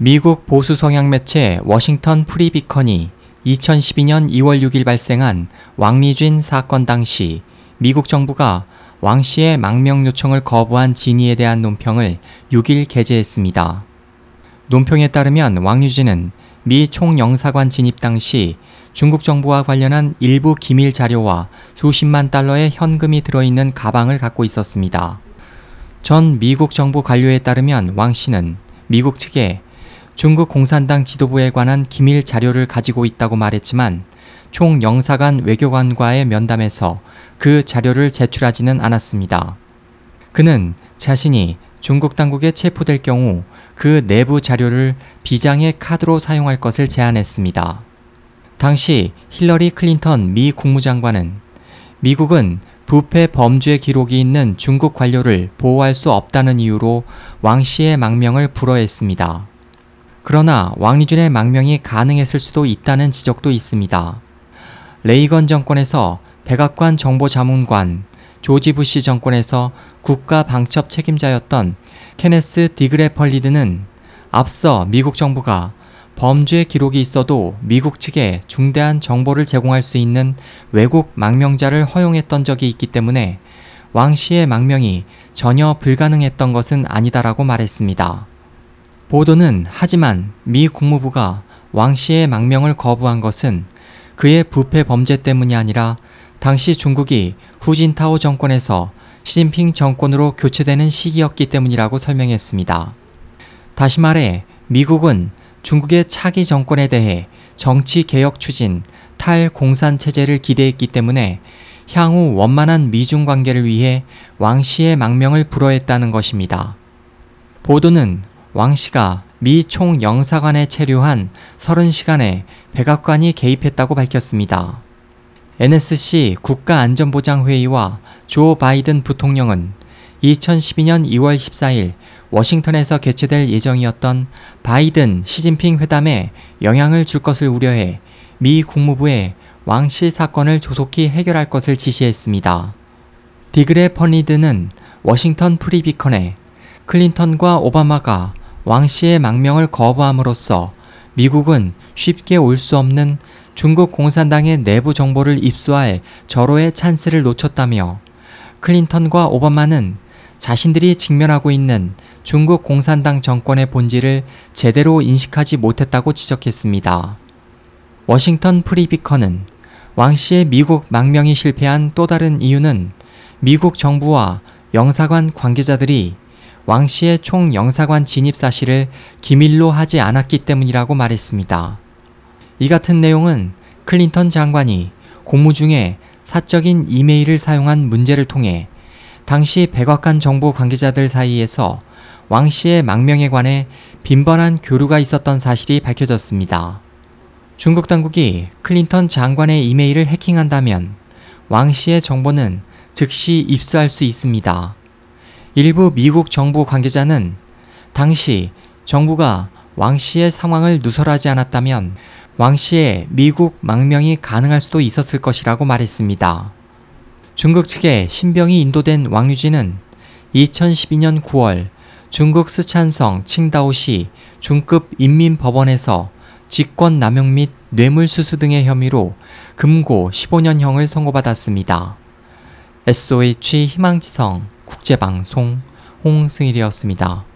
미국 보수 성향 매체 워싱턴 프리비컨이 2012년 2월 6일 발생한 왕리쥔 사건 당시 미국 정부가 왕 씨의 망명 요청을 거부한 진위에 대한 논평을 6일 게재했습니다. 논평에 따르면 왕유진은 미 총영사관 진입 당시 중국 정부와 관련한 일부 기밀 자료와 수십만 달러의 현금이 들어있는 가방을 갖고 있었습니다. 전 미국 정부 관료에 따르면 왕 씨는 미국 측에 중국 공산당 지도부에 관한 기밀 자료를 가지고 있다고 말했지만 총 영사관 외교관과의 면담에서 그 자료를 제출하지는 않았습니다. 그는 자신이 중국 당국에 체포될 경우 그 내부 자료를 비장의 카드로 사용할 것을 제안했습니다. 당시 힐러리 클린턴 미 국무장관은 미국은 부패 범죄 기록이 있는 중국 관료를 보호할 수 없다는 이유로 왕 씨의 망명을 불허했습니다. 그러나 왕리쥔의 망명이 가능했을 수도 있다는 지적도 있습니다. 레이건 정권에서 백악관 정보자문관, 조지 부시 정권에서 국가 방첩 책임자였던 케네스 디그레펀리드는 앞서 미국 정부가 범죄 기록이 있어도 미국 측에 중대한 정보를 제공할 수 있는 외국 망명자를 허용했던 적이 있기 때문에 왕 씨의 망명이 전혀 불가능했던 것은 아니다라고 말했습니다. 보도는 하지만 미 국무부가 왕 씨의 망명을 거부한 것은 그의 부패 범죄 때문이 아니라 당시 중국이 후진타오 정권에서 시진핑 정권으로 교체되는 시기였기 때문이라고 설명했습니다. 다시 말해 미국은 중국의 차기 정권에 대해 정치 개혁 추진, 탈공산 체제를 기대했기 때문에 향후 원만한 미중 관계를 위해 왕 씨의 망명을 불허했다는 것입니다. 보도는 왕 씨가 미 총영사관에 체류한 30시간에 백악관이 개입했다고 밝혔습니다. NSC 국가안전보장회의와 조 바이든 부통령은 2012년 2월 14일 워싱턴에서 개최될 예정이었던 바이든 시진핑 회담에 영향을 줄 것을 우려해 미 국무부에 왕씨 사건을 조속히 해결할 것을 지시했습니다. 디그레펀리드는 워싱턴 프리비컨에 클린턴과 오바마가 왕 씨의 망명을 거부함으로써 미국은 쉽게 올 수 없는 중국 공산당의 내부 정보를 입수할 절호의 찬스를 놓쳤다며 클린턴과 오바마는 자신들이 직면하고 있는 중국 공산당 정권의 본질을 제대로 인식하지 못했다고 지적했습니다. 워싱턴 프리비컨은 왕 씨의 미국 망명이 실패한 또 다른 이유는 미국 정부와 영사관 관계자들이 왕 씨의 총 영사관 진입 사실을 기밀로 하지 않았기 때문이라고 말했습니다. 이 같은 내용은 클린턴 장관이 공무 중에 사적인 이메일을 사용한 문제를 통해 당시 백악관 정부 관계자들 사이에서 왕 씨의 망명에 관해 빈번한 교류가 있었던 사실이 밝혀졌습니다. 중국 당국이 클린턴 장관의 이메일을 해킹한다면 왕 씨의 정보는 즉시 입수할 수 있습니다. 일부 미국 정부 관계자는 당시 정부가 왕 씨의 상황을 누설하지 않았다면 왕 씨의 미국 망명이 가능할 수도 있었을 것이라고 말했습니다. 중국 측에 신병이 인도된 왕유진은 2012년 9월 중국 스촨성 칭다오시 중급 인민법원에서 직권 남용 및 뇌물 수수 등의 혐의로 금고 15년형을 선고받았습니다. SOH 희망지성 국제방송 홍승일이었습니다.